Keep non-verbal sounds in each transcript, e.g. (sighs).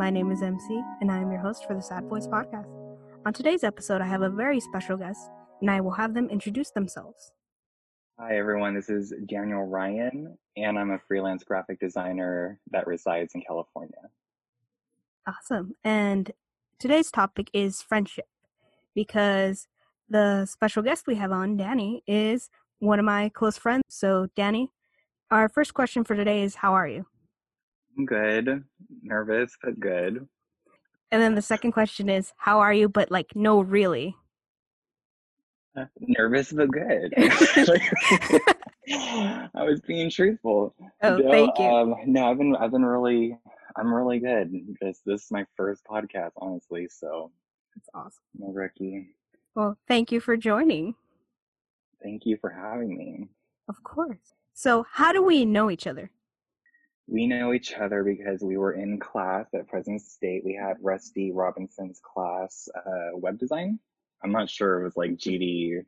My name is MC, and I am your host for the Sad Boys podcast. On today's episode, I have a very special guest, and I will have them introduce themselves. Hi, everyone. This is Daniel Ryan, and I'm a freelance graphic designer that resides in California. Awesome. And today's topic is friendship, because the special guest we have on, Danny, is one of my close friends. So, Danny, our first question for today is How are you? I'm good. Nervous, but good. And then the second question is How are you, but like, no, really? Nervous, but good. (laughs) (laughs) I was being truthful. Oh, no, thank you. Um, no, I've been, I've been really, I'm really good. This, this is my first podcast, honestly. So it's awesome. No, Ricky. Well, thank you for joining. Thank you for having me. Of course. So, how do we know each other? We know each other because we were in class at Fresno State. We had Rusty Robinson's class, uh, web design. I'm not sure it was like GD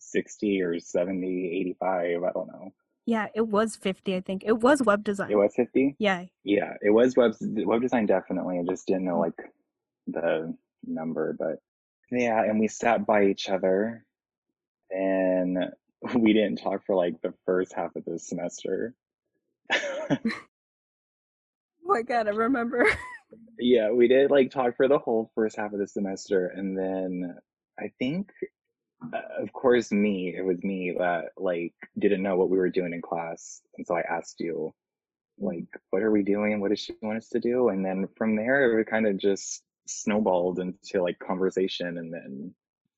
60 or 70, 85. I don't know. Yeah, it was 50, I think. It was web design. It was 50? Yeah. Yeah, it was web, web design definitely. I just didn't know like the number, but yeah, and we sat by each other and (laughs) we didn't talk for like the first half of the semester. (laughs) oh my god, I remember. (laughs) yeah, we did like talk for the whole first half of the semester, and then I think, uh, of course, me. It was me that like didn't know what we were doing in class, and so I asked you, like, what are we doing? What does she want us to do? And then from there, it kind of just snowballed into like conversation, and then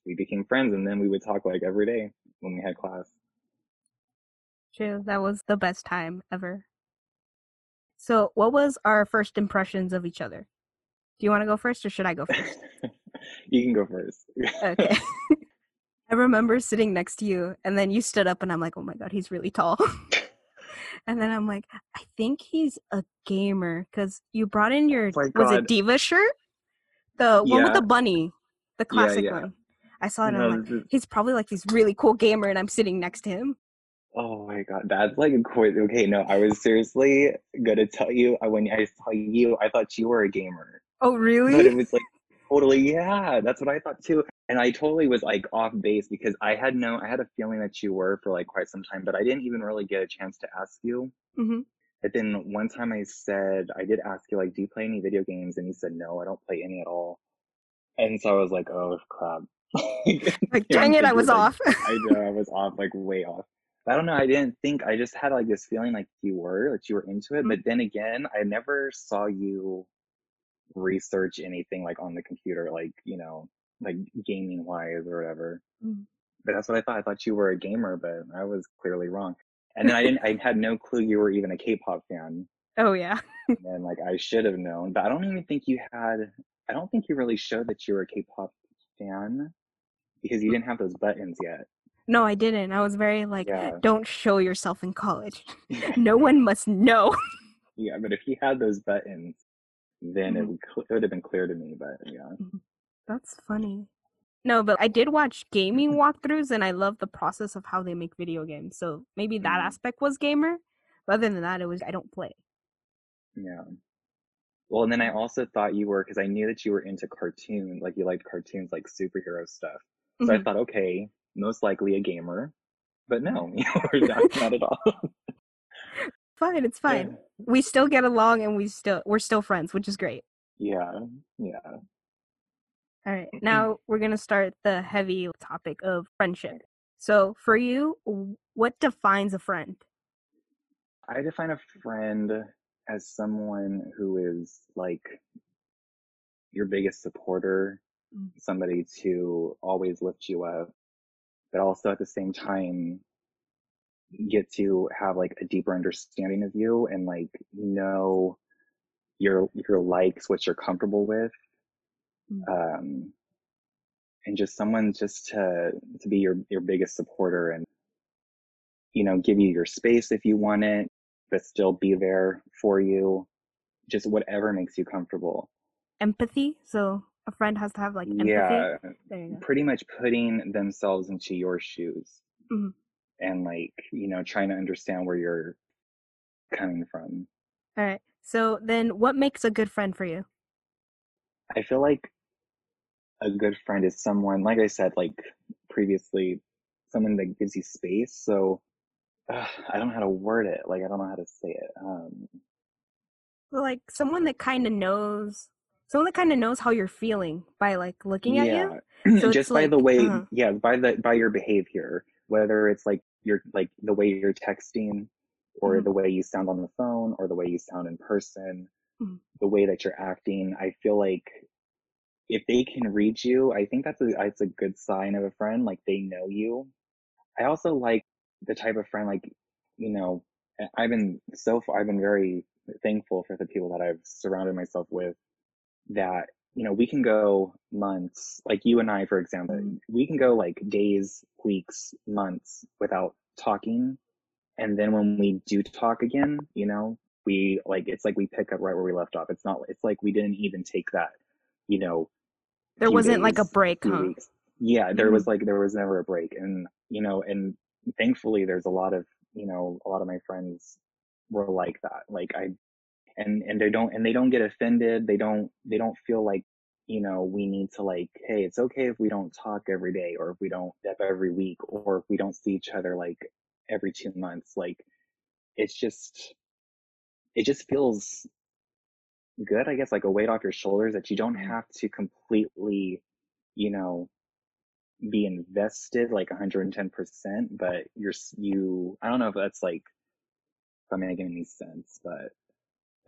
we became friends, and then we would talk like every day when we had class. True, that was the best time ever. So, what was our first impressions of each other? Do you want to go first, or should I go (laughs) first? you can go first. okay. (laughs) (laughs) I remember sitting next to you, and then you stood up, and I'm like, "Oh my god, he's really tall." and then I'm like, "I think he's a gamer," because you brought in oh your oh was it D.Va shirt, the yeah. one with the bunny, the classic yeah, yeah. one. I saw it. No, and I'm like, is... he's probably like this really cool gamer, and I'm sitting next to him. Oh my god, that's like okay. No, I was seriously gonna tell you. I when I saw you, I thought you were a gamer. Oh really? But it was like totally yeah. That's what I thought too. And I totally was like off base because I had no, I had a feeling that you were for like quite some time, but I didn't even really get a chance to ask you. Mm-hmm. But then one time I said, I did ask you like, do you play any video games? And you said no, I don't play any at all. And so I was like, oh crap. (laughs) like dang it, I was like, off. I know I was off, like way off. I don't know. I didn't think. I just had like this feeling like you were, like you were into it. Mm-hmm. But then again, I never saw you research anything like on the computer, like you know, like gaming wise or whatever. Mm-hmm. But that's what I thought. I thought you were a gamer, but I was clearly wrong. And then I didn't. I (laughs) had no clue you were even a K-pop fan. Oh yeah. (laughs) and like I should have known, but I don't even think you had. I don't think you really showed that you were a K-pop fan because you didn't have those buttons yet. No, I didn't. I was very like, yeah. don't show yourself in college. (laughs) no one must know. yeah, but if he had those buttons, then mm-hmm. it, would it would have been clear to me. But yeah, mm-hmm. that's funny. No, but I did watch gaming (laughs) walkthroughs, and I love the process of how they make video games. So maybe that mm-hmm. aspect was gamer. But other than that, it was I don't play. Yeah. Well, and then I also thought you were because I knew that you were into cartoons, like you liked cartoons, like superhero stuff. So I mm-hmm. thought, okay, most likely a gamer. But no, (laughs) (laughs) not, not at all. fine, it's fine. Yeah. We still get along and we still we're still friends, which is great. Yeah, yeah. All right. Now we're going to start the heavy topic of friendship. So, for you, what defines a friend? I define a friend as someone who is like your biggest supporter, mm. somebody to always lift you up, but also at the same time get to have like a deeper understanding of you and like know your your likes what you're comfortable with mm-hmm. um and just someone just to to be your your biggest supporter and you know give you your space if you want it but still be there for you just whatever makes you comfortable empathy so a friend has to have like empathy. Yeah, pretty much putting themselves into your shoes mm-hmm. and like you know trying to understand where you're coming from. All right. So then, what makes a good friend for you? I feel like a good friend is someone, like I said, like previously, someone that gives you space. So uh, I don't know how to word it. Like I don't know how to say it. Um, like someone that kind of knows someone that kind of knows how you're feeling by like looking yeah. at you (clears throat) so just by like, the way uh-huh. yeah by the by your behavior whether it's like you're like the way you're texting or mm-hmm. the way you sound on the phone or the way you sound in person mm-hmm. the way that you're acting i feel like if they can read you i think that's a that's a good sign of a friend like they know you i also like the type of friend like you know i've been so far i've been very thankful for the people that i've surrounded myself with that you know we can go months like you and i for example mm-hmm. we can go like days weeks months without talking and then when we do talk again you know we like it's like we pick up right where we left off it's not it's like we didn't even take that you know there wasn't days, like a break huh? Weeks. yeah there mm-hmm. was like there was never a break and you know and thankfully there's a lot of you know a lot of my friends were like that like i and and they don't and they don't get offended they don't they don't feel like you know we need to like hey it's okay if we don't talk every day or if we don't step every week or if we don't see each other like every two months like it's just it just feels good i guess like a weight off your shoulders that you don't mm-hmm. have to completely you know be invested like 110% but you're you i don't know if that's like if i'm making any sense but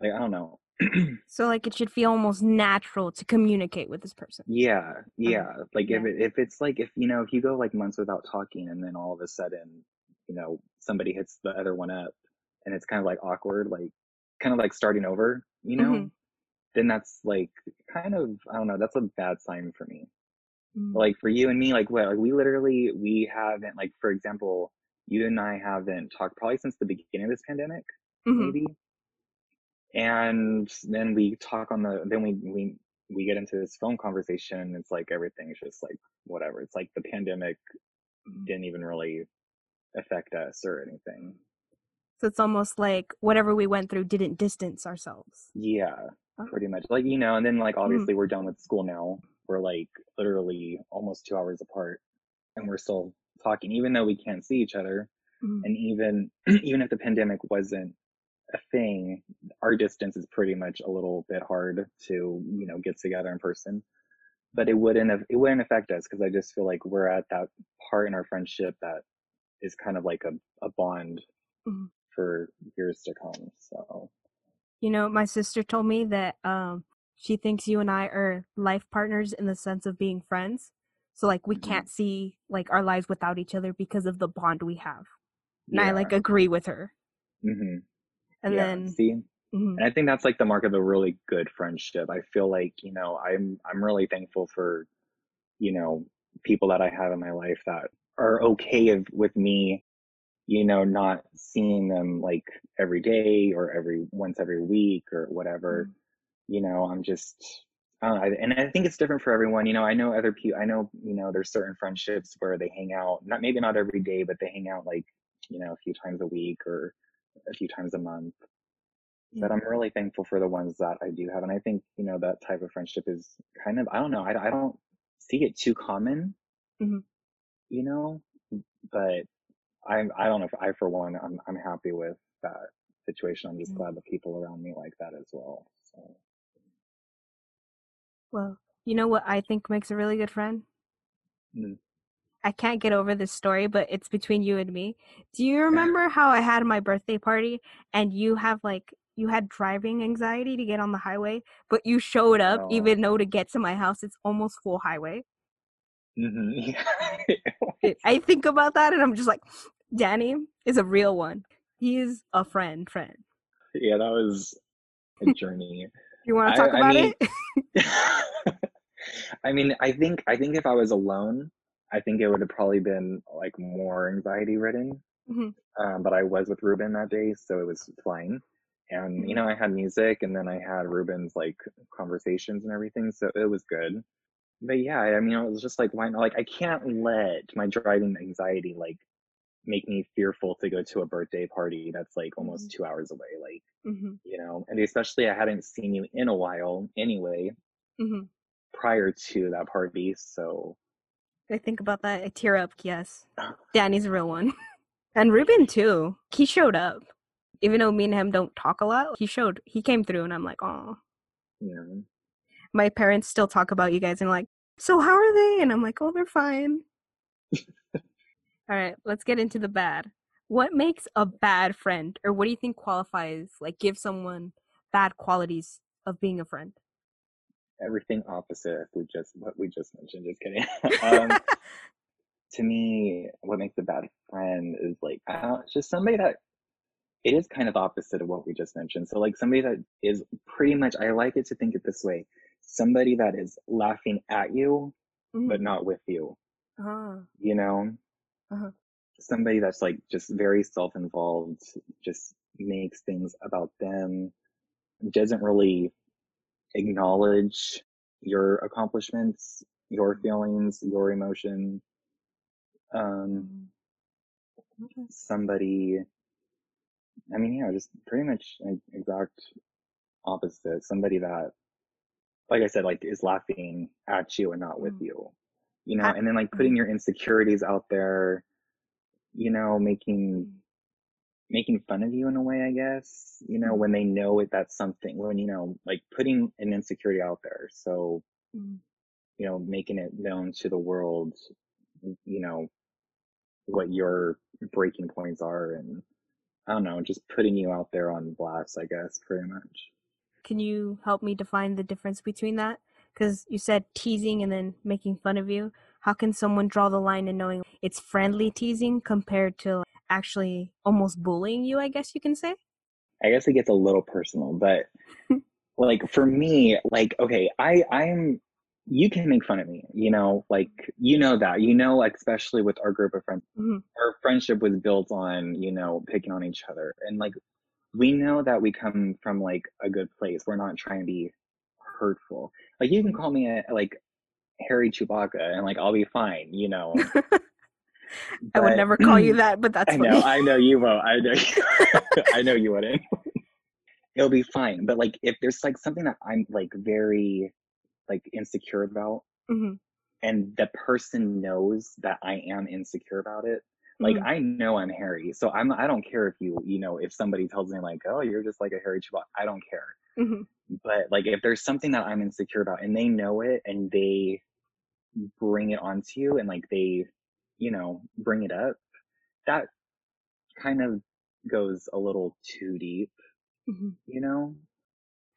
like I don't know. (clears throat) so like it should feel almost natural to communicate with this person. Yeah, yeah. Like yeah. if it, if it's like if you know if you go like months without talking and then all of a sudden you know somebody hits the other one up and it's kind of like awkward, like kind of like starting over, you know, mm-hmm. then that's like kind of I don't know. That's a bad sign for me. Mm-hmm. Like for you and me, like what? Like we literally we haven't like for example, you and I haven't talked probably since the beginning of this pandemic, mm-hmm. maybe and then we talk on the then we we we get into this phone conversation it's like everything's just like whatever it's like the pandemic mm-hmm. didn't even really affect us or anything so it's almost like whatever we went through didn't distance ourselves yeah oh. pretty much like you know and then like mm-hmm. obviously mm. we're done with school now we're like literally almost two hours apart and we're still talking even though we can't see each other mm. and even (clears throat) even if the pandemic wasn't a thing, our distance is pretty much a little bit hard to, you know, get together in person. But it wouldn't have, it wouldn't affect us because I just feel like we're at that part in our friendship that is kind of like a, a bond mm-hmm. for years to come. So, you know, my sister told me that um, she thinks you and I are life partners in the sense of being friends. So like we mm-hmm. can't see like our lives without each other because of the bond we have. And yeah. I like agree with her. Mm-hmm. And yeah, then see, mm-hmm. and I think that's like the mark of a really good friendship. I feel like you know I'm I'm really thankful for you know people that I have in my life that are okay with me you know, not seeing them like every day or every once every week or whatever. Mm-hmm. You know, I'm just, I don't know, and I think it's different for everyone. You know, I know other people. I know, you know, there's certain friendships where they hang out, not maybe not every day, but they hang out like, you know, a few times a week or a few times a month. But I'm really thankful for the ones that I do have. And I think, you know, that type of friendship is kind of, I don't know, I, I don't see it too common, mm-hmm. you know, but I, I don't know if I, for one, I'm, I'm happy with that situation. I'm just mm-hmm. glad the people around me like that as well. So. Well, you know what I think makes a really good friend? Mm. I can't get over this story, but it's between you and me. Do you remember how I had my birthday party and you have like you had driving anxiety to get on the highway, but you showed up oh. even though to get to my house it's almost full highway? Mm-hmm. (laughs) I think about that and I'm just like, Danny is a real one. He's a friend, friend. Yeah, that was a journey. you want to talk I, about I mean, it? (laughs) I mean, I think I think if I was alone, I think it would have probably been like more anxiety ridden. Mm-hmm. Um, but I was with Ruben that day, so it was fine. And you mm-hmm. know, I had music, and then I had Ruben's like conversations and everything, so it was good. But yeah, I mean, it was just like, why not? Like, I can't let my driving anxiety like make me fearful to go to a birthday party that's like almost mm-hmm. two hours away. Like, mm-hmm. you know, and especially I hadn't seen you in a while anyway. Mm-hmm. prior to that party. So I think about that. I tear up. Yes, Danny's a real one, (laughs) and Ruben too. He showed up, even though me and him don't talk a lot. He showed. He came through, and I'm like, oh. yeah, My parents still talk about you guys, and like, so how are they? And I'm like, oh, they're fine. All right, let's get into the bad. What makes a bad friend, or what do you think qualifies, like, give someone bad qualities of being a friend? Everything opposite we just what we just mentioned. Just kidding. (laughs) (laughs) um, to me, what makes a bad friend is like I don't, it's just somebody that it is kind of opposite of what we just mentioned. So like somebody that is pretty much I like it to think it this way. Somebody that is laughing at you Mhm. but not with you. Ah, You know? Uh-huh. Somebody that's like just very self-involved, just makes things about them, doesn't really acknowledge your accomplishments, your feelings, your emotion. Um, mm. Somebody, I mean, yeah, just pretty much like exact opposite. Somebody that, like I said, like is laughing at you and not with Mm. you, you know, and then like putting your insecurities out there, you know, making, making fun of you in a way, I guess, you know, Mhm. when they know it, that's something, when, you know, like putting an insecurity out there. So, Mm. you know, making it known to the world, you know, what your breaking points are and I don't know, just putting you out there on blast, I guess, pretty much. Can you help me define the difference between that? Because you said teasing and then making fun of you. How can someone draw the line in knowing it's friendly teasing compared to actually almost bullying you? I guess you can say. I guess it gets a little personal, but like for me, like, okay, I, I'm, you can make fun of me, you know, like, you know that, you know, like, especially with our group of friends, Mhm. our friendship was built on, you know, picking on each other. And like, we know that we come from like a good place. We're not trying to be hurtful. Like, you can call me a, like, hairy Chewbacca and like, I'll be fine, you know. (laughs) I would never call you (clears throat) that, but that's I funny. know, I know you won't. I know, (laughs) (laughs) I know you wouldn't. (laughs) It'll be fine. But like, if there's like something that I'm like very like insecure about, Mhm. and the person knows that I am insecure about it, like Mhm. I know I'm hairy, so I'm I don't care if you you know if somebody tells me like, oh, you're just like a hairy Chewbacca, I don't care. Mhm. But like, if there's something that I'm insecure about, and they know it, and they bring it onto you, and like they, you know, bring it up, that kind of goes a little too deep, Mhm. you know?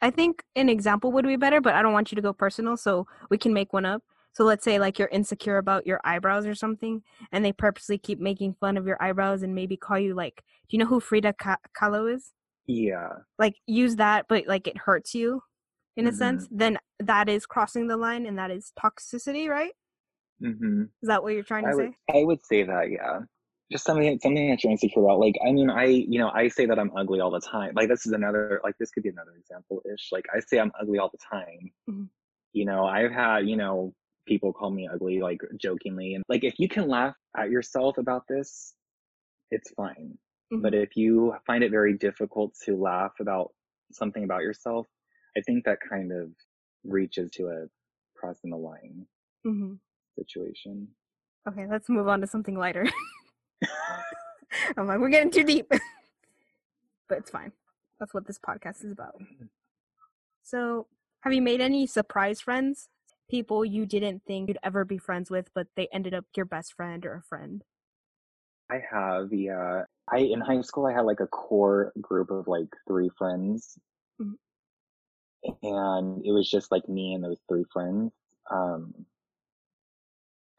I think an example would be better, but I don't want you to go personal, so we can make one up. So let's say like you're insecure about your eyebrows or something, and they purposely keep making fun of your eyebrows and maybe call you like, do you know who Frida Kahlo is? Yeah. Like use that, but like it hurts you in a Mhm. sense. Then that is crossing the line, and that is toxicity, right? Hmm Is that what you're trying to I say? I would say that, yeah. Just something, something that you're insecure about. Like, I mean, I, you know, I say that I'm ugly all the time. Like, this is another, like, this could be another example ish. Like, I say I'm ugly all the time. Mhm. You know, I've had, you know, people call me ugly, like, jokingly. And, like, if you can laugh at yourself about this, it's fine. But Mhm. if you find it very difficult to laugh about something about yourself, I think that kind of reaches to a crossing the line Mhm. Situation. Okay, let's move on to something lighter. (laughs) I'm like, we're getting too deep. but it's fine. That's what this podcast is about. So, have you made any surprise friends? People you didn't think you'd ever be friends with, but they ended up your best friend or a friend? I have, yeah. I in high school I had like a core group of like three friends. Mhm. And it was just like me and those three friends. Um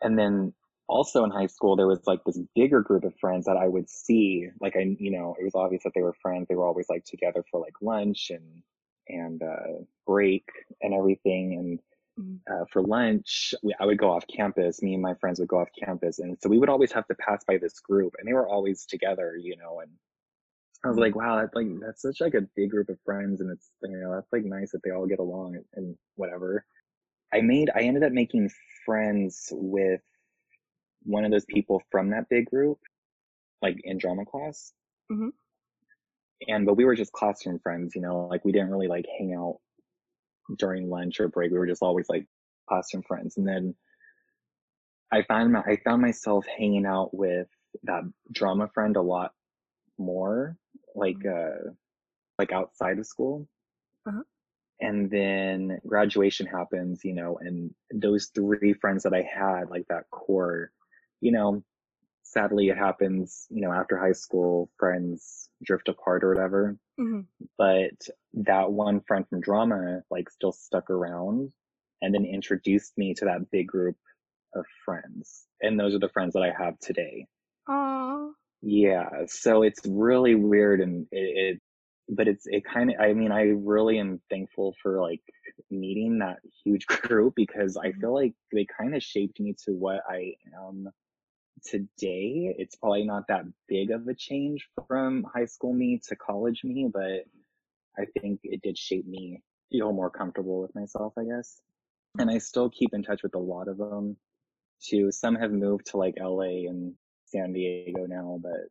and then also in high school there was like this bigger group of friends that I would see. Like I you know, it was obvious that they were friends. They were always like together for like lunch and and uh break and everything and Mhm. uh, for lunch, we, I would go off campus. Me and my friends would go off campus, and so we would always have to pass by this group, and they were always together, you know. And I was Mhm. like, wow, that's like that's such like a big group of friends, and it's you know that's like nice that they all get along and, and whatever. I made I ended up making friends with one of those people from that big group, like in drama class. Mhm. And but we were just classroom friends, you know, like we didn't really like hang out during lunch or break. We were just always like classroom friends. And then I found my, I found myself hanging out with that drama friend a lot more, like Mm-hmm. uh, like outside of school. Uh-huh. And then graduation happens, you know, and those three friends that I had, like that core, you know, sadly it happens, you know, after high school, friends drift apart or whatever. hmm But that one friend from drama, like, still stuck around and then introduced me to that big group of friends. And those are the friends that I have today. Aww. Yeah, so it's really weird and it, it but it's it kind of I mean I really am thankful for like meeting that huge (laughs) group because I Mhm. feel like they kind of shaped me to what I am today. It's probably not that big of a change from high school me to college me, but I think it did shape me feel more comfortable with myself, I guess. And I still keep in touch with a lot of them too. Some have moved to like LA and San Diego now, but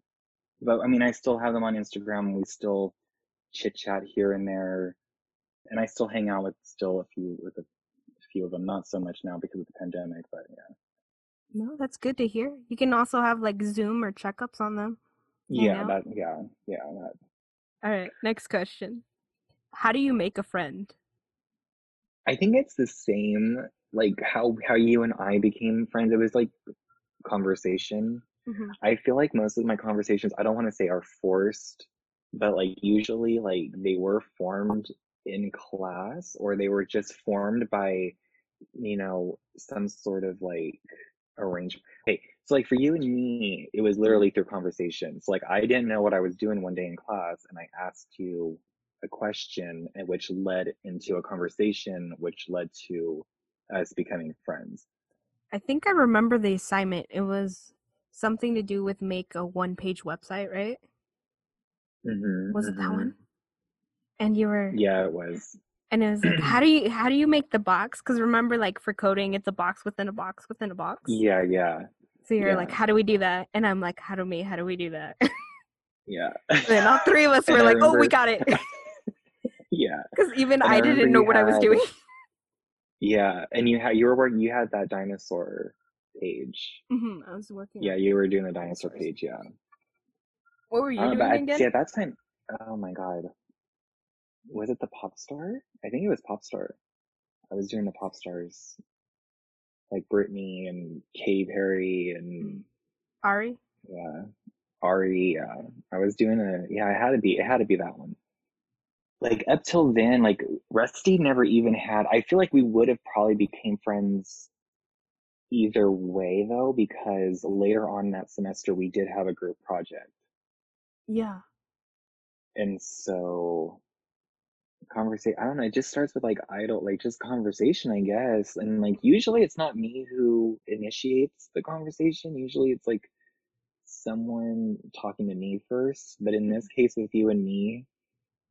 but I mean, I still have them on Instagram. We still chit chat here and there, and I still hang out with still a few with a few of them. Not so much now because of the pandemic, but yeah, No, that's good to hear. You can also have like Zoom or checkups on them. Yeah, that yeah, yeah. That All right, next question. How do you make a friend? I think it's the same like how how you and I became friends. It was like conversation. hmm I feel like most of my conversations, I don't want to say are forced, but like usually like they were formed in class or they were just formed by, you know, some sort of like arrangement. Hey, so like for you and me, it was literally through conversations. Like I didn't know what I was doing one day in class and I asked you a question and which led into a conversation, which led to us becoming friends. I think I remember the assignment. It was something to do with make a one-page website, right? Hmm Was it that one? And you were Yeah, it was. and it was like, how do (clears throat) you how do you make the box? Because remember, like for coding, it's a box within a box within a box. Yeah, yeah, So you're yeah. like, how do we do that? And I'm like, how do me? How do we do that? (laughs) yeah. and all three of us were like, oh, we got it. (laughs) Yeah, (laughs) Because even And I didn't remember know what I was doing. yeah. And you had you were working. You had that dinosaur page. hmm I was working. Yeah, you were doing the dinosaur page. Yeah. What were you Uh, doing at, again? at that time, oh my god, was it the pop star? I think it was pop star. I was doing the pop stars, like Britney and Katy Perry and Ari. yeah, Ari. Yeah, I was doing a yeah. It had to be. It had to be that one. Like up till then, like Rusty never even had. I feel like we would have probably became friends either way though, because later on that semester we did have a group project. Yeah. and so conversation i don't know it just starts with like idle like just conversation i guess and like usually it's not me who initiates the conversation usually it's like someone talking to me first but in this case with you and me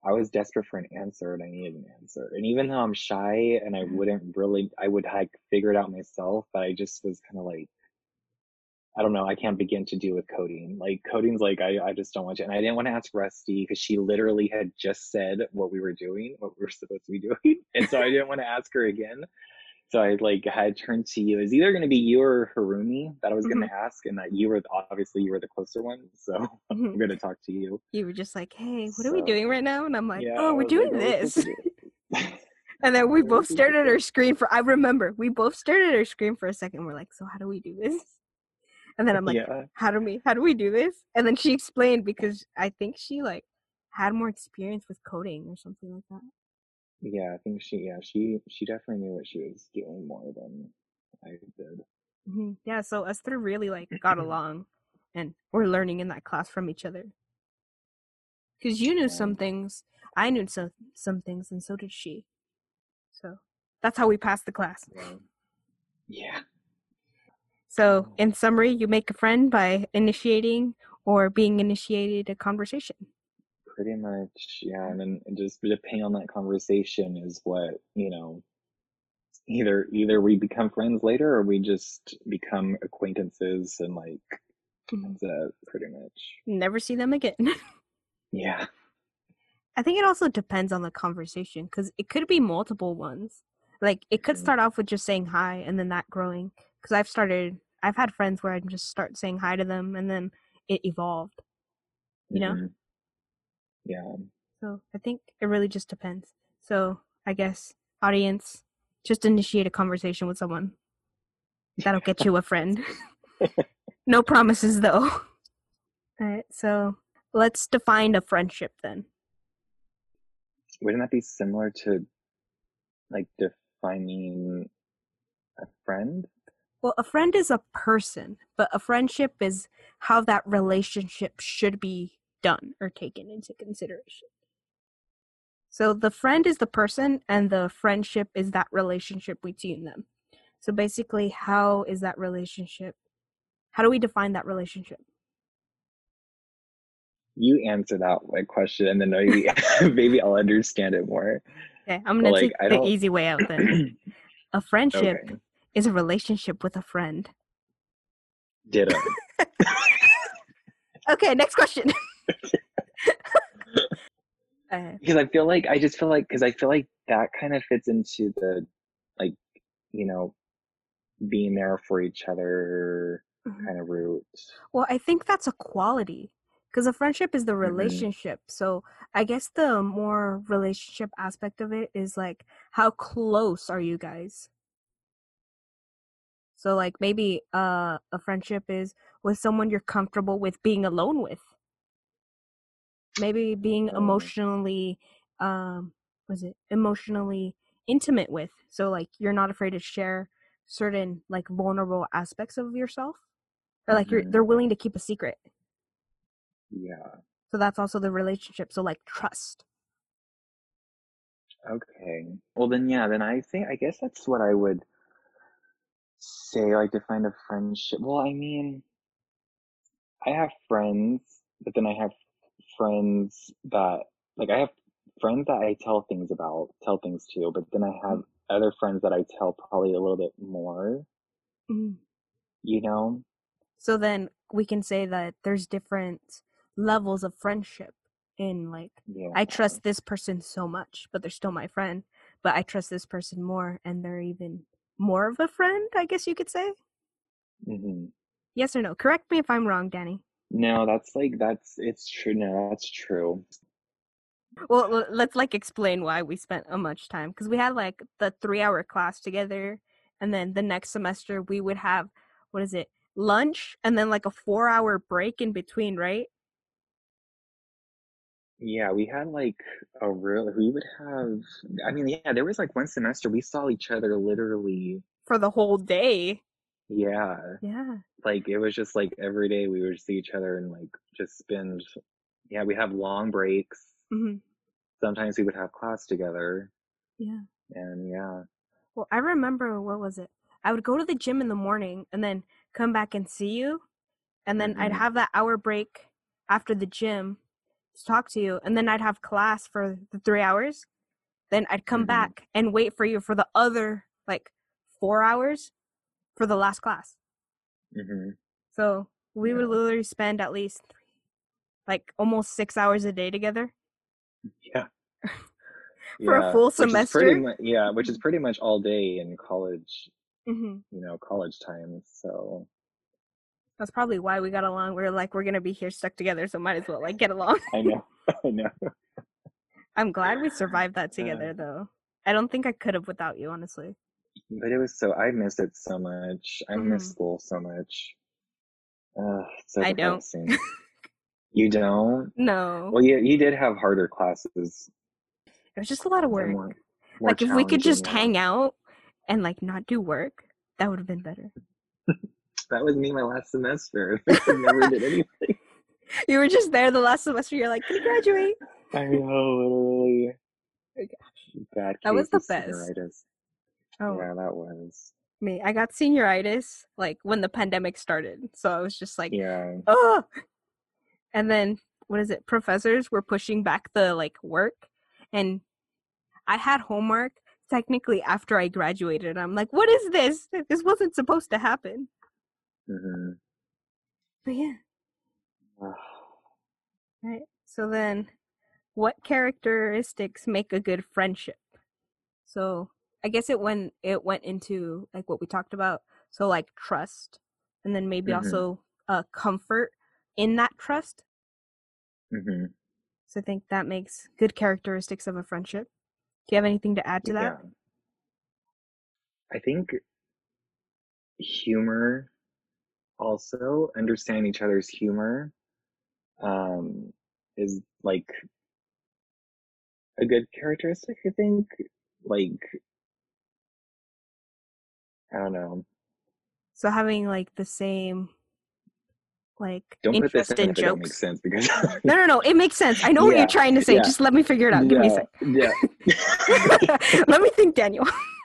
i was desperate for an answer and i needed an answer and even though i'm shy and i Mhm. wouldn't really i would like figure it out myself but i just was kind of like I don't know. I can't begin to do with coding. Like coding's like I, I just don't want to. And I didn't want to ask Rusty because she literally had just said what we were doing, what we were supposed to be (laughs) doing, and so I didn't want to ask her again. So I like had turned to you. It's either going to be you or Harumi that I was going to ask, and that you were obviously you were the closer one. So (laughs) I'm Mhm. going to talk to you. You were just like, hey, what are we doing right now? And I'm like, yeah, oh, we're doing like, "Oh, this. supposed to do it." (laughs) And then we both stared at our screen for, I remember, we both stared at our screen for a second. We're like, so how do we do this? And then I'm like, yeah, how do we, how do we do this? And then she explained because I think she like had more experience with coding or something like that. yeah. I think she, yeah, she, she definitely knew what she was doing more than I did. hmm Yeah, so us three really like got (clears throat) along, and we're learning in that class from each other. Because you knew some things, I knew some some things, and so did she. So that's how we passed the class. Right. Yeah. So, in summary, you make a friend by initiating or being initiated a conversation. Pretty much, yeah. And then and just depending on that conversation is what, you know, either either we become friends later or we just become acquaintances and like Mhm. that's it, pretty much. Never see them again. (laughs) Yeah. I think it also depends on the conversation because it could be multiple ones. Like it could Mhm. start off with just saying hi and then that growing. Because I've started, I've had friends where I just start saying hi to them and then it evolved. You know? Mhm. Yeah. So I think it really just depends. So I guess audience, just initiate a conversation with someone. That'll get you a friend. (laughs) (laughs) no promises though. All right, so let's define a friendship then. Wouldn't that be similar to like defining a friend? Well, a friend is a person, but a friendship is how that relationship should be done or taken into consideration. So the friend is the person and the friendship is that relationship between them. So basically, how is that relationship? How do we define that relationship? You answer that like, question, and then maybe (laughs) (laughs) maybe I'll understand it more. Okay, I'm gonna take the easy way out then. (clears throat) A friendship Okay. Is a relationship with a friend. Ditto. (laughs) Okay, next question. (laughs) uh, because I feel like I just feel like because I feel like that kind of fits into the like you know being there for each other mhm. kind of route. Well, I think that's a quality because a friendship is the Mm-hmm. relationship. So I guess the more relationship aspect of it is like how close are you guys? So like maybe uh, a friendship is with someone you're comfortable with being alone with. Maybe being Oh. emotionally um was it emotionally intimate with. So like you're not afraid to share certain like vulnerable aspects of yourself. Or like you're Mhm. they're willing to keep a secret. Yeah. So that's also the relationship. So like trust. Okay. Well then, yeah. Then I think I guess that's what I would say. Like define a friendship. Well, I mean, I have friends, but then I have friends that like I have friends that I tell things about, tell things to, but then I have other friends that I tell probably a little bit more. Mhm. You know? So then we can say that there's different levels of friendship in like Yeah. I trust this person so much, but they're still my friend. But I trust this person more and they're even more of a friend, I guess you could say. hmm Yes or no? Correct me if I'm wrong, Danny. No, that's like that's it's true. No, that's true. Well, let's like explain why we spent a much time because we had like the three hour class together, and then the next semester we would have what is it lunch and then like a four hour break in between, right? Yeah, we had like a real. We would have. I mean, yeah, there was like one semester we saw each other literally. For the whole day. Yeah, Yeah. like it was just like every day we would see each other and like just spend. Yeah, we have long breaks. hmm Sometimes we would have class together, Yeah. and yeah. Well, I remember what was it? I would go to the gym in the morning and then come back and see you, and then I'd Mhm. have that hour break after the gym talk to you, and then I'd have class for the three hours. Then I'd come Mhm. back and wait for you for the other like four hours for the last class. hmm So we would literally spend at least like almost six hours a day together. Yeah. (laughs) For a Yeah, full which is pretty semester? yeah, which is pretty much all day in college. hmm You know, college times. So That's probably why we got along. We are like, we're gonna be here stuck together, so might as well like get along. I know. (laughs) I know. I'm glad we survived that Uh. together, though. I don't think I could have without you, honestly. But it was so I missed it so much. I miss Mhm. school so much. Uh, so I don't. (laughs) you don't? No, Well, you you did have harder classes. it was just a lot of work. more- more like if we could just challenging, hang out and like not do work, that would have been better. (laughs) That was me my last semester. (laughs) I never did anything. (laughs) You were just there the last semester. You're like, can you graduate? I know, literally. Oh, gosh. Bad That was the best. senioritis. Oh, Yeah, that was. me. I got senioritis like when the pandemic started. So I was just like, Yeah. oh. And then what is it? Professors were pushing back the like work, and I had homework technically after I graduated. I'm like, what is this? This wasn't supposed to happen. Hmm But yeah. (sighs) Right. So then, what characteristics make a good friendship? So I guess it when it went into like what we talked about. So like trust, and then maybe Mhm. also uh comfort in that trust. hmm So I think that makes good characteristics of a friendship. Do you have anything to add to that? Yeah. I think humor also understand each other's humor um is like a good characteristic i think like i don't know So having like the same like don't put interest in in if it don't make jokes. sense because (laughs) No, no, no. It makes sense. I know what you're trying to say. yeah. Just let me figure it out. Give me a sec. yeah (laughs) let me think, Daniel. (laughs)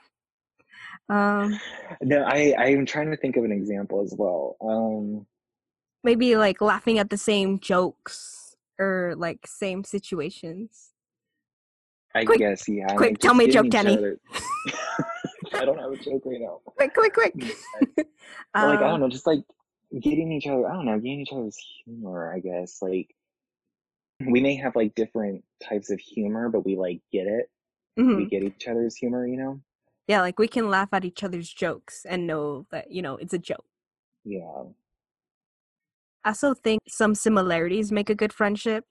um, no i i'm trying to think of an example as well um maybe like laughing at the same jokes or like same situations. i Quick, guess yeah quick, like, tell me a joke, Danny. (laughs) i don't have a joke right now Quick, quick, quick. (laughs) Like I Um, don't know, just like getting each other. I don't know, getting each other's humor. I guess like we may have like different types of humor, but we like get it. mhm. We get each other's humor. You know? Yeah, like we can laugh at each other's jokes and know that, you know, it's a joke. Yeah. I also think some similarities make a good friendship.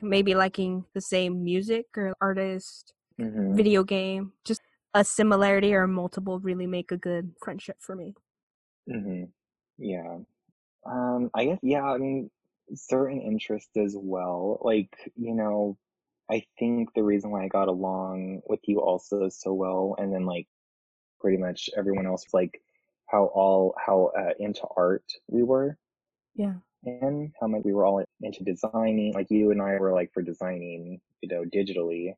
Maybe liking the same music or artist, hmm video game. Just a similarity or multiple really make a good friendship for me. hmm Yeah. Um. I guess. Yeah. I mean, certain interests as well. Like you know, I think the reason why I got along with you also so well, and then like pretty much everyone else, like how all how uh, into art we were. Yeah. and how much we were all into designing. Like you and I were like for designing, you know, digitally,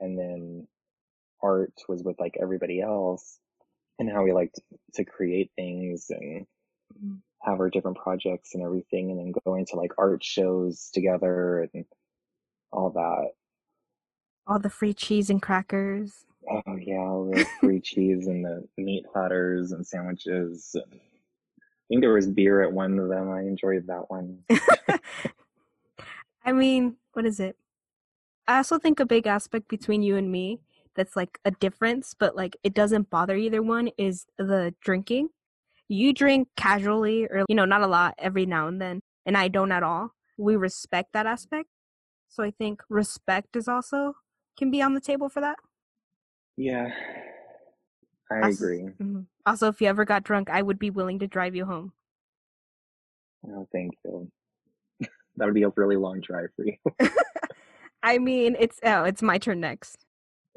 and then art was with like everybody else, and how we liked to create things and Mhm. have our different projects and everything, and then going to like art shows together and all that. All the free cheese and crackers. Oh yeah, all the free cheese and the meat platters and sandwiches. I think there was beer at one of them. I enjoyed that one. (laughs) I mean, what is it? I also think a big aspect between you and me that's like a difference, but like it doesn't bother either one is the drinking. You drink casually or, you know, not a lot every now and then, and I don't at all. We respect that aspect. So I think respect is also can be on the table for that. Yeah, I Also- agree. mhm. Also, if you ever got drunk, I would be willing to drive you home. Oh, thank you. (laughs) that would be a really long drive for you. (laughs) (laughs) I mean, it's oh, it's my turn next.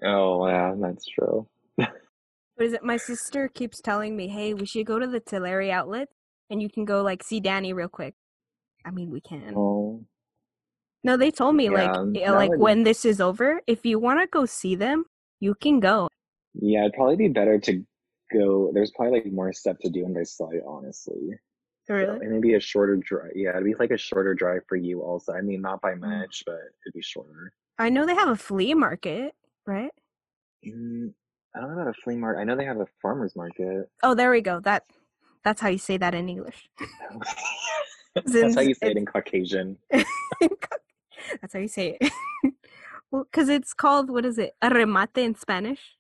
Oh, yeah, that's true. What is it? My sister keeps telling me, "Hey, we should go to the Tulare outlet, and you can go like see Danny real quick." I mean, we can. Oh, No, they told me like Yeah, eh, like when this is over, if you want to go see them, you can go. yeah, it'd probably be better to go. There's probably like more stuff to do in Visalia, honestly. So, Really? and maybe a shorter drive. Yeah, it'd be like a shorter drive for you also. I mean, not by Mm. much, but it'd be shorter. I know they have a flea market, right? Mm, I don't know about a flea market. I know they have a farmer's market. Oh, there we go. That that's how you say that in English. (laughs) That's how you say it in Caucasian. (laughs) that's how you say it. (laughs) well, because it's called what is it? A remate in Spanish,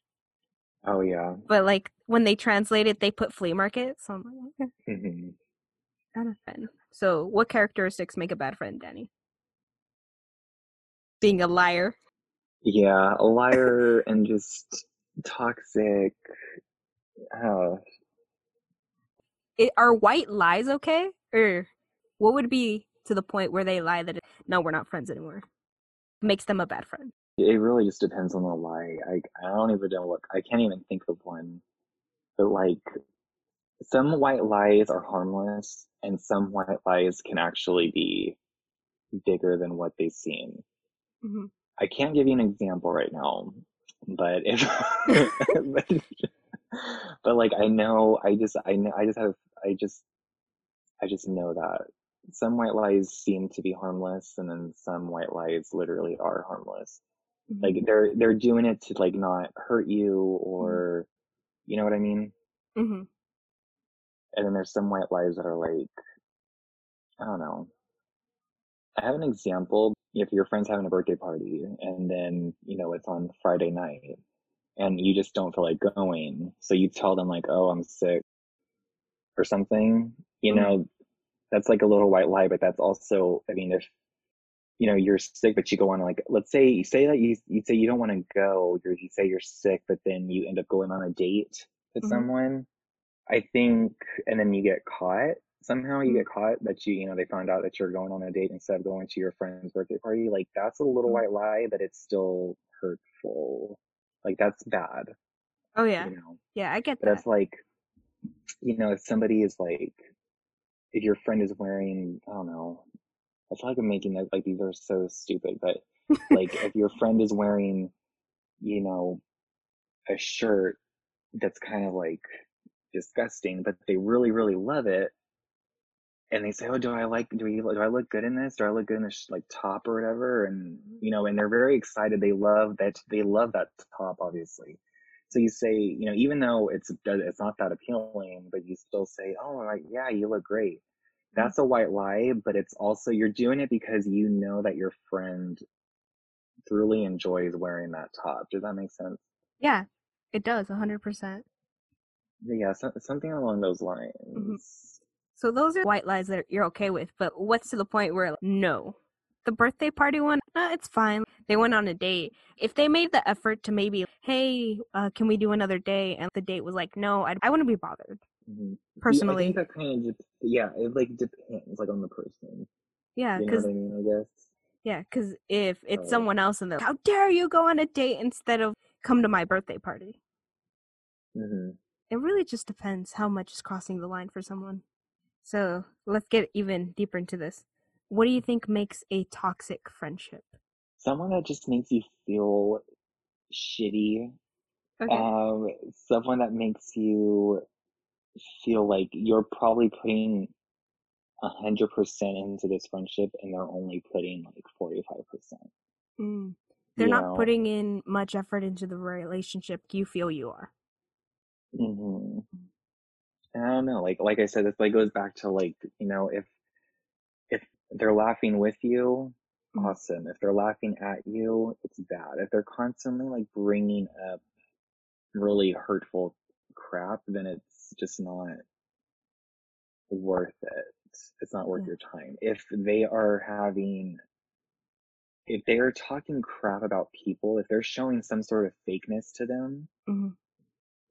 Oh, yeah. but like when they translate it, they put flea market. So I'm like, okay. hmm Not a friend. So, what characteristics make a bad friend, Danny? Being a liar. Yeah, a (laughs) liar and just toxic. Oh, It, are white lies okay? Or what would be to the point where they lie that, no, we're not friends anymore? Makes them a bad friend. it really just depends on the lie. I I don't even know what I can't even think of one. But like some white lies are harmless and some white lies can actually be bigger than what they seem. hmm I can't give you an example right now, but if but, (laughs) but like I know I just I know I just have I just I just know that some white lies seem to be harmless and then some white lies literally are harmless. Mhm. Like they're they're doing it to like not hurt you or you know what I mean? hmm And then there's some white lies that are like I don't know. I have an example. If your friend's having a birthday party and then, you know, it's on Friday night and you just don't feel like going. So you tell them like, "Oh, I'm sick," or something. You Mhm. know, that's like a little white lie, but that's also, I mean, if you know you're sick, but you go on like, let's say you say that you you say you don't want to go, you're, you say you're sick, but then you end up going on a date with Mhm. someone. I think, and then you get caught somehow. You Mm. get caught that you, you know, they found out that you're going on a date instead of going to your friend's birthday party. Like that's a little Mm. white lie, but it's still hurtful. Like that's bad, Oh yeah. you know. Yeah, I get But that. it's like, you know, if somebody is like, if your friend is wearing, I don't know, I feel like I'm making that like these are so stupid, but like if your (laughs) friend is wearing, you know, a shirt that's kind of like disgusting, but they really, really love it, and they say, "Oh, do I like? Do we? Do I look good in this? Do I look good in this like top or whatever?" And you know, and they're very excited. They love that. They love that top, obviously. So you say, you know, even though it's it's not that appealing, but you still say, "Oh, like yeah, you look great." That's a white lie, but it's also you're doing it because you know that your friend truly enjoys wearing that top. Does that make sense? Yeah, it does, 100%. Yeah, so, something along those lines. So those are white lies that you're okay with, but what's to the point where like, no? The birthday party one, uh, it's fine. They went on a date. If they made the effort to maybe, hey, uh, can we do another day? And the date was like, no, I, I wouldn't be bothered Mhm. I personally. think that kind of, yeah, it like depends, like on the person. Yeah, You know because I mean? I guess. yeah, because if it's Right. someone else and they're, how dare you go on a date instead of come to my birthday party? hmm It really just depends how much is crossing the line for someone. So let's get even deeper into this. What do you think makes a toxic friendship? Someone that just makes you feel shitty. Okay. Um, someone that makes you feel like you're probably putting a hundred percent into this friendship, and they're only putting like forty five percent. Mm. They're you not know? putting in much effort into the relationship you feel you are. hmm And I don't know, like like I said, this like goes back to like you know if if they're laughing with you. Awesome. If they're laughing at you, it's bad. If they're constantly like bringing up really hurtful crap, then it's just not worth it. It's not worth Yeah. your time. If they are having if they are talking crap about people, if they're showing some sort of fakeness to them, Mhm.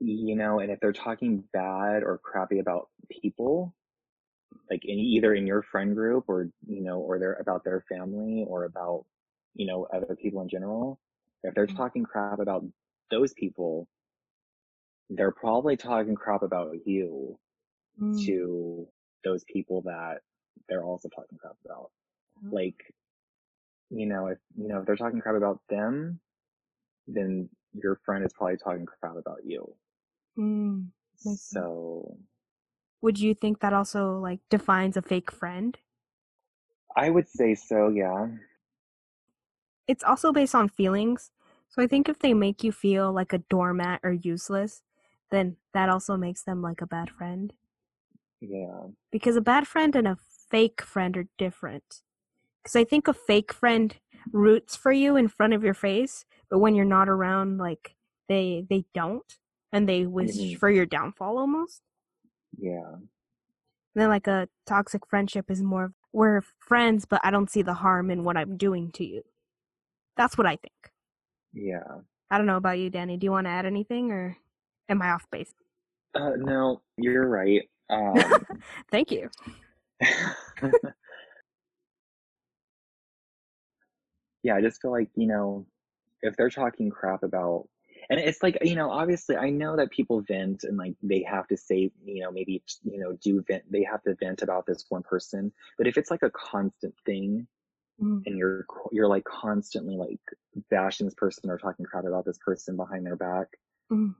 you know, and if they're talking bad or crappy about people, like in either in your friend group or you know, or they're about their family or about you know other people in general, if they're Mhm. talking crap about those people, they're probably talking crap about you Mm. to those people that they're also talking crap about. Oh. Like, you know, if you know if they're talking crap about them, then your friend is probably talking crap about you. Mm. So Would you think that also like defines a fake friend? I would say so, yeah. It's also based on feelings. So I think if they make you feel like a doormat or useless, then that also makes them like a bad friend. Yeah. Because a bad friend and a fake friend are different. Because I think a fake friend roots for you in front of your face, but when you're not around, like they they don't, and they wish Mhm. for your downfall almost. Yeah. And then like a toxic friendship is more of, we're friends, but I don't see the harm in what I'm doing to you. That's what I think. Yeah. I don't know about you, Danny. Do you want to add anything, or am I off base? Uh, no, you're right. Um, (laughs) Thank you. (laughs) yeah, I just feel like, you know, if they're talking crap about, and it's like, you know, obviously I know that people vent and like they have to say, you know, maybe, you know, do vent, they have to vent about this one person. But if it's like a constant thing Mm. and you're, you're like constantly like bashing this person or talking crap about this person behind their back, Mm.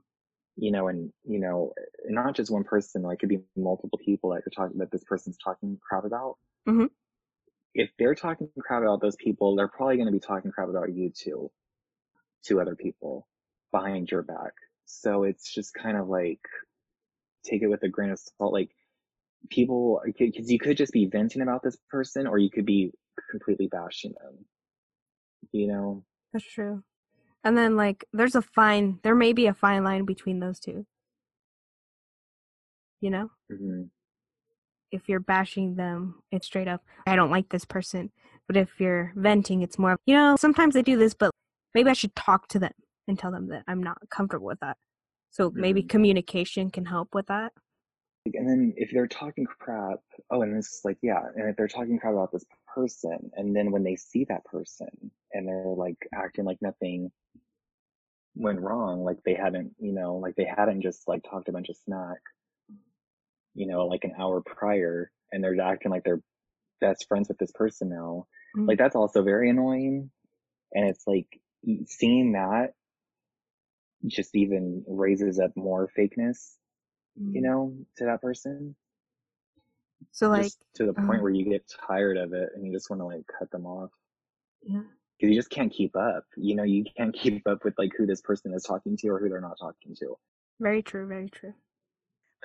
you know, and, you know, not just one person, like it could be multiple people that you're talking, that this person's talking crap about. Mhm. If they're talking crap about those people, they're probably going to be talking crap about you too, to other people behind your back. So it's just kind of like, take it with a grain of salt. Like people, because you could just be venting about this person or you could be completely bashing them, you know? That's true. And then like there's a fine there may be a fine line between those two. You know? hmm If you're bashing them, it's straight up, I don't like this person. But if you're venting, it's more, you know, sometimes I do this, but maybe I should talk to them and tell them that I'm not comfortable with that. So maybe Mhm. communication can help with that. And then if they're talking crap, oh, and it's like, yeah, and if they're talking crap about this person, and then when they see that person and they're like acting like nothing went wrong, like they hadn't, you know, like they hadn't just like talked a bunch of smack, you know, like an hour prior, and they're acting like they're best friends with this person now, Mm. like that's also very annoying. And it's like seeing that just even raises up more fakeness, you Mm. know, to that person. So like just to the point uh, where you get tired of it and you just want to like cut them off yeah. because you just can't keep up. You know, you can't keep up with like who this person is talking to or who they're not talking to. Very true, very true.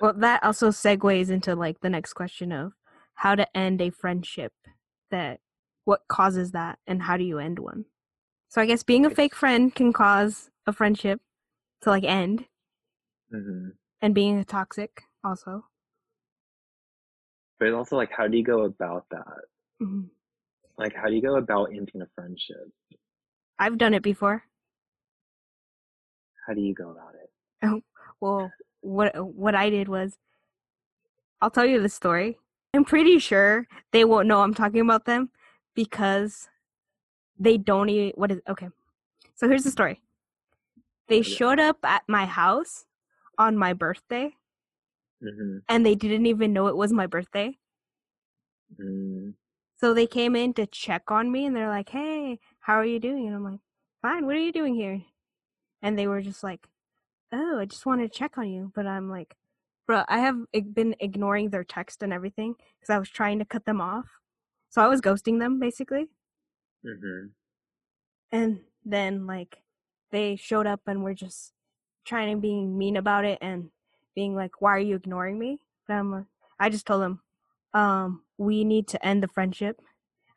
Well, that also segues into like the next question of how to end a friendship that what causes that and how do you end one? So I guess being a fake friend can cause a friendship to like end hmm and being a toxic also. But also like, how do you go about that? Mhm. Like, how do you go about ending a friendship? I've done it before. How do you go about it? Oh well, what what I did was I'll tell you the story. I'm pretty sure they won't know I'm talking about them because they don't even what is okay. So here's the story. They showed up at my house on my birthday hmm and they didn't even know it was my birthday. mm So they came in to check on me and they're like, "Hey, how are you doing?" And I'm like, "Fine. What are you doing here?" And they were just like, "Oh, I just wanted to check on you." But I'm like, "Bro, I have been ignoring their text and everything because I was trying to cut them off. So I was ghosting them basically. hmm And then like they showed up and were just trying to be mean about it and being like, "Why are you ignoring me?" And I'm like, I just told them, um, we need to end the friendship.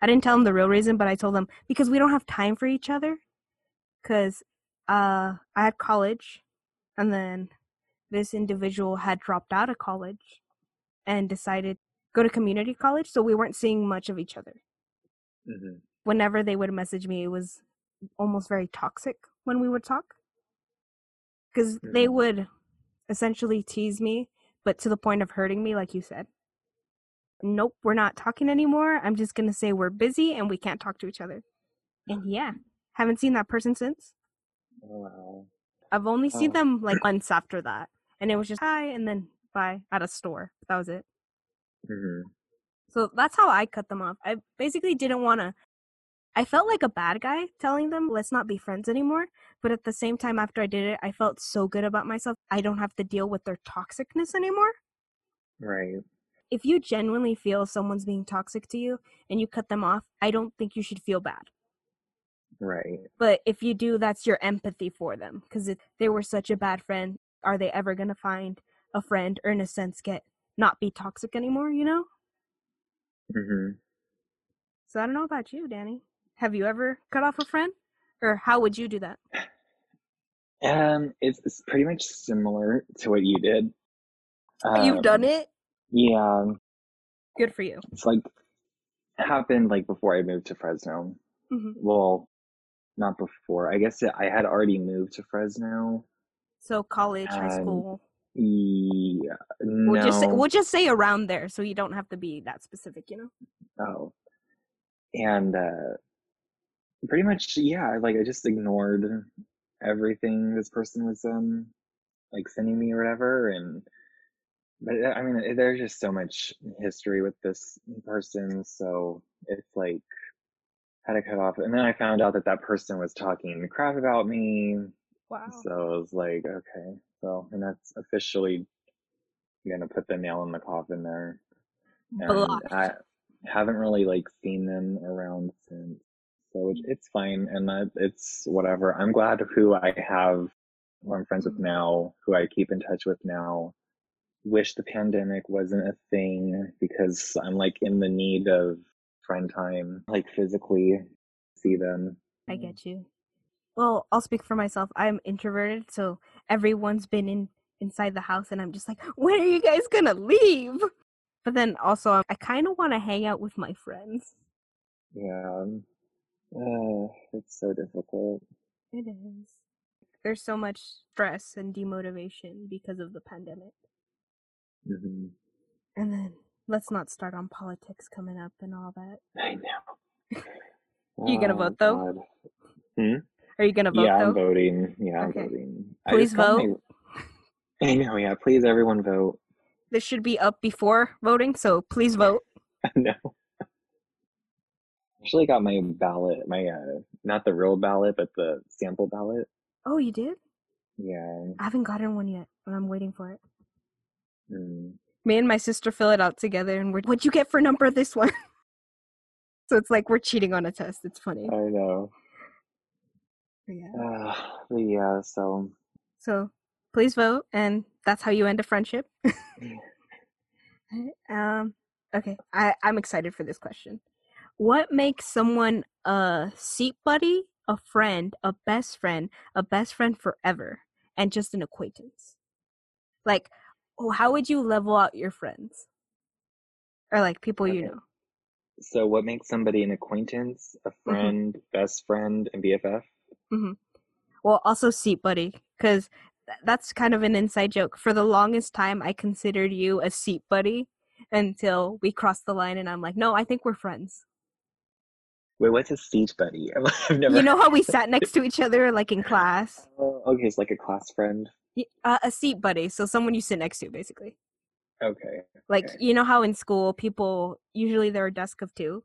I didn't tell them the real reason, but I told them because we don't have time for each other. Cause uh, I had college, and then this individual had dropped out of college and decided to go to community college, so we weren't seeing much of each other. hmm Whenever they would message me, it was almost very toxic when we would talk. Because they Mhm. would essentially tease me, but to the point of hurting me, like you said. Nope, we're not talking anymore. I'm just gonna say we're busy and we can't talk to each other. And yeah, haven't seen that person since. Wow. I've only seen Oh. them like (clears throat) once after that, and it was just hi and then bye at a store. That was it. hmm So that's how I cut them off. I basically didn't want to. I felt like a bad guy telling them let's not be friends anymore. But at the same time, after I did it, I felt so good about myself. I don't have to deal with their toxicness anymore. Right. If you genuinely feel someone's being toxic to you and you cut them off, I don't think you should feel bad. Right. But if you do, that's your empathy for them because they were such a bad friend. Are they ever going to find a friend or, in a sense, get not be toxic anymore, you know? Mm hmm. So I don't know about you, Danny. Have you ever cut off a friend? Or how would you do that? Um, it's, it's pretty much similar to what you did. You've done Um, it? Yeah, Good for you. it's like happened like before I moved to Fresno. hmm Well, not before. I guess it, I had already moved to Fresno. So college, high school. Yeah, We'll just say, we'll just say around there, so you don't have to be that specific, you know. Oh, and uh, pretty much, yeah. Like I just ignored everything this person was um like sending me or whatever, and but uh, I mean, there's just so much history with this person, so it's like had to cut off. And then I found out that that person was talking crap about me, Wow. so I was like, okay, so and that's officially gonna put the nail in the coffin there. and Blocked. I haven't really like seen them around since, so it, it's fine, and it's whatever. I'm glad who I have, who I'm friends with mm-hmm. now, who I keep in touch with now. Wish the pandemic wasn't a thing because I'm like in the need of friend time, like physically see them. I mm. get you. well, I'll speak for myself. I'm introverted, so everyone's been in inside the house, and I'm just like, when are you guys gonna leave? But then also, I kind of want to hang out with my friends. Yeah, uh, it's so difficult. It is. There's so much stress and demotivation because of the pandemic. hmm And then let's not start on politics coming up and all that. I know. (laughs) You gonna Oh, vote, though? Hmm? Are you gonna vote yeah, though? I'm voting. Yeah, I'm Okay. voting. Please vote. my- (laughs) I know. Yeah, please, everyone vote. This should be up before voting, so please vote. (laughs) no. Actually, got my ballot. My uh, not the real ballot, but the sample ballot. Oh, you did? Yeah. I haven't gotten one yet, but I'm waiting for it. Mm. Me and my sister fill it out together, and we're what'd you get for number this one? (laughs) so it's like we're cheating on a test. It's funny. I know. But yeah. Uh, yeah. So So please vote, and that's how you end a friendship. (laughs) um. Okay, I I'm excited for this question. What makes someone a seat buddy, a friend, a best friend, a best friend forever, and just an acquaintance? Like, oh, how would you level out your friends, or like people you know? so what makes somebody an acquaintance, a Mm-hmm. friend, best friend, and BFF? Mm-hmm. Well, also seat buddy, because that's kind of an inside joke. For the longest time, I considered you a seat buddy until we crossed the line, and I'm like, no, I think we're friends. Wait, what's a seat buddy? (laughs) I've never. You know how we sat next to each other, like in class? Oh, okay, it's like a class friend. Uh, a seat buddy, so someone you sit next to, basically. Okay. Like Okay. you know how in school people usually they're a desk of two,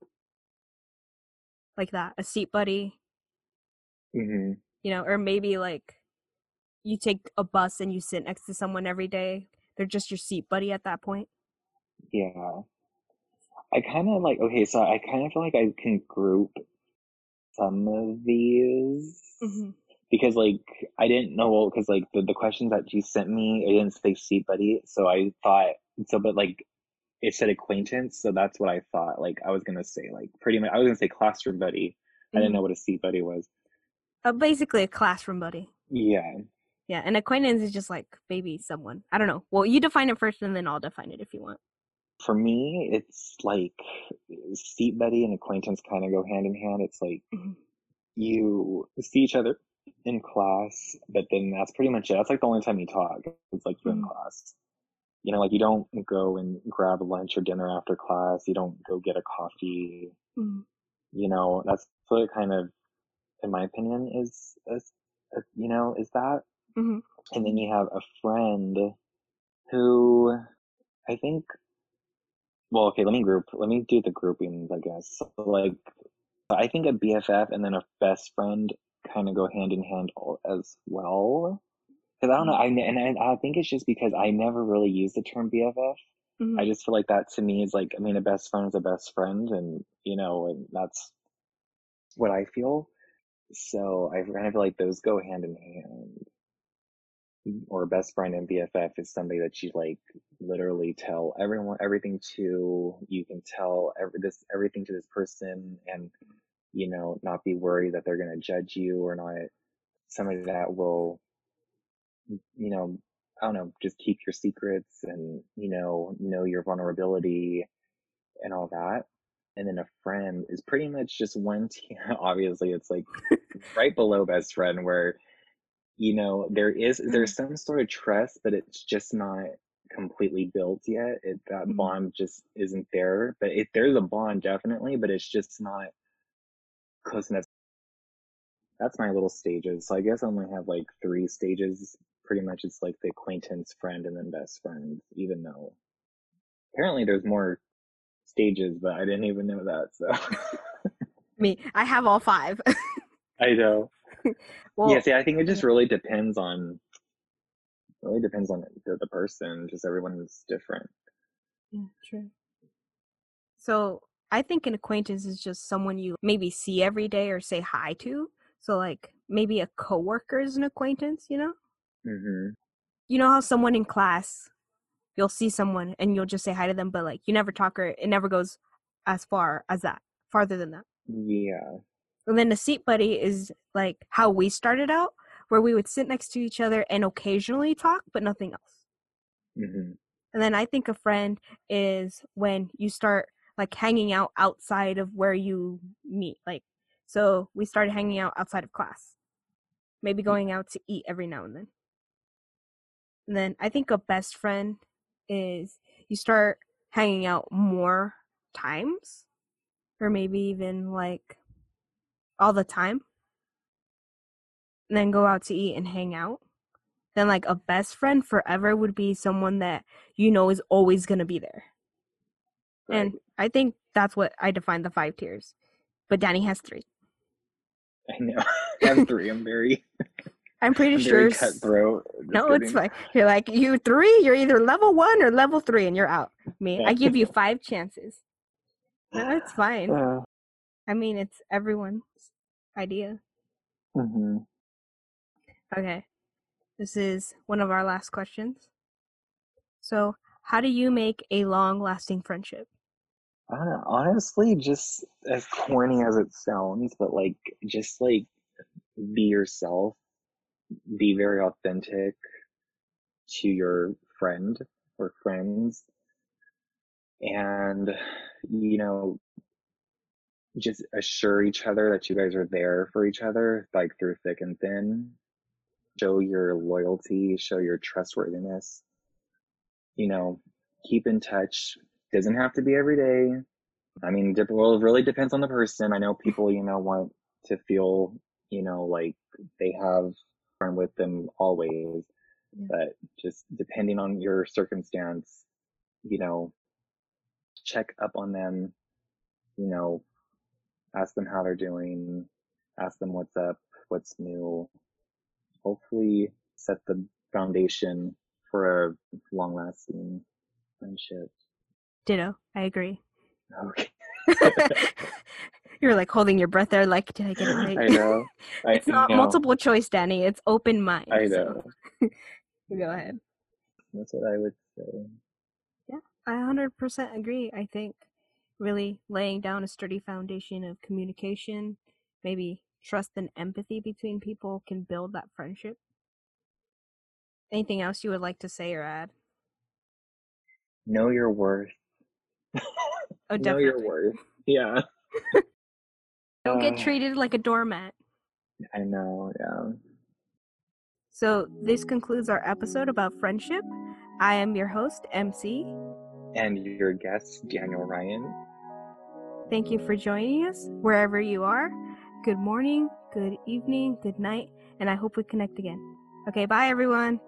like that, a seat buddy. hmm You know, or maybe like you take a bus and you sit next to someone every day. They're just your seat buddy at that point. Yeah. I kind of like, okay, so I kind of feel like I can group some of these Mm-hmm. because, like, I didn't know, because, like, the, the questions that you sent me, it didn't say seat buddy. So I thought, so, but, like, it said acquaintance. So that's what I thought. Like, I was going to say, like, pretty much, I was going to say classroom buddy. I didn't know what a seat buddy was. Uh, basically a classroom buddy. Yeah. Yeah, an acquaintance is just like maybe someone. I don't know. Well, you define it first, and then I'll define it if you want. For me, it's like seat buddy and acquaintance kind of go hand in hand. It's like, Mhm. you see each other in class, but then that's pretty much it. That's like the only time you talk. It's like you're in Mhm. class. You know, like you don't go and grab lunch or dinner after class. You don't go get a coffee. Mhm. You know, that's what it kind of, in my opinion, is, is uh, you know, is that. Mhm. And then you have a friend who I think, well, okay, let me group, let me do the groupings, I guess. So like, I think a BFF and then a best friend kind of go hand in hand as well. Because I don't know, I and I, I think it's just because I never really use the term BFF. Mhm. I just feel like that to me is like, I mean, a best friend is a best friend, and you know, and that's what I feel. So I kind of feel like those go hand in hand. Or best friend and BFF is somebody that you like literally tell everyone everything to. You can tell every this everything to this person, and you know, not be worried that they're gonna judge you or not. Somebody that will, you know, I don't know, just keep your secrets and you know, know your vulnerability and all that. And then a friend is pretty much just one tier. (laughs) Obviously, it's like (laughs) right below best friend where you know there is there's some sort of trust but it's just not completely built yet it, that Mhm. bond just isn't there but it, there's a bond definitely but it's just not close enough that's my little stages so i guess i only have like three stages pretty much it's like the acquaintance friend and then best friend even though apparently there's more stages but i didn't even know that so Me, I have all five. (laughs) i know (laughs) well, yeah, see, I think it just really depends on really depends on the, the person. Just everyone is different. yeah, true. So I think an acquaintance is just someone you maybe see every day or say hi to. So like maybe a coworker is an acquaintance, you know? Mm-hmm. You know how someone in class you'll see someone and you'll just say hi to them, but like you never talk or it never goes as far as that, farther than that. Yeah, And then a seat buddy is like how we started out, where we would sit next to each other and occasionally talk, but nothing else. hmm And then I think a friend is when you start like hanging out outside of where you meet. Like, so we started hanging out outside of class, maybe going out to eat every now and then. And then I think a best friend is you start hanging out more times, or maybe even like all the time, and then go out to eat and hang out. Then, like, a best friend forever would be someone that you know is always going to be there. And I think that's what I define the five tiers. But Danny has three. I know. (laughs) I have three. I'm very, (laughs) I'm pretty I'm sure. cutthroat. No, it's fine. You're like, you three, you're either level one or level three, and you're out. Me, I give you (laughs) five chances. No, it's fine. Uh, I mean, it's everyone's idea. mhm. Okay. This is one of our last questions. So, how do you make a long lasting friendship? I don't know, honestly, just as corny as it sounds, but like, just like be yourself, be very authentic to your friend or friends, and you know, just assure each other that you guys are there for each other, like through thick and thin. Show your loyalty, show your trustworthiness. You know, keep in touch. Doesn't have to be every day. I mean, well, it really depends on the person. I know people, you know, want to feel, you know, like they have friend with them always, Yeah. but just depending on your circumstance, you know, check up on them, you know, ask them how they're doing, ask them what's up, what's new. Hopefully set the foundation for a long lasting friendship. Ditto. I agree. Okay. (laughs) You're like holding your breath there, like, did I get it right? I know. (laughs) I it's not know. multiple choice, Danny. It's open mind. I so know. (laughs) go ahead. That's what I would say. Yeah, I 100% agree. I think really laying down a sturdy foundation of communication, maybe trust and empathy between people can build that friendship. Anything else you would like to say or add? Know your worth. Oh, know your worth. Yeah. (laughs) Don't get Uh, treated like a doormat. I know. Yeah. So, this concludes our episode about friendship. I am your host, MC. And your guest, Daniel Ryan. Thank you for joining us wherever you are. Good morning, good evening, good night, and I hope we connect again. Okay, bye everyone.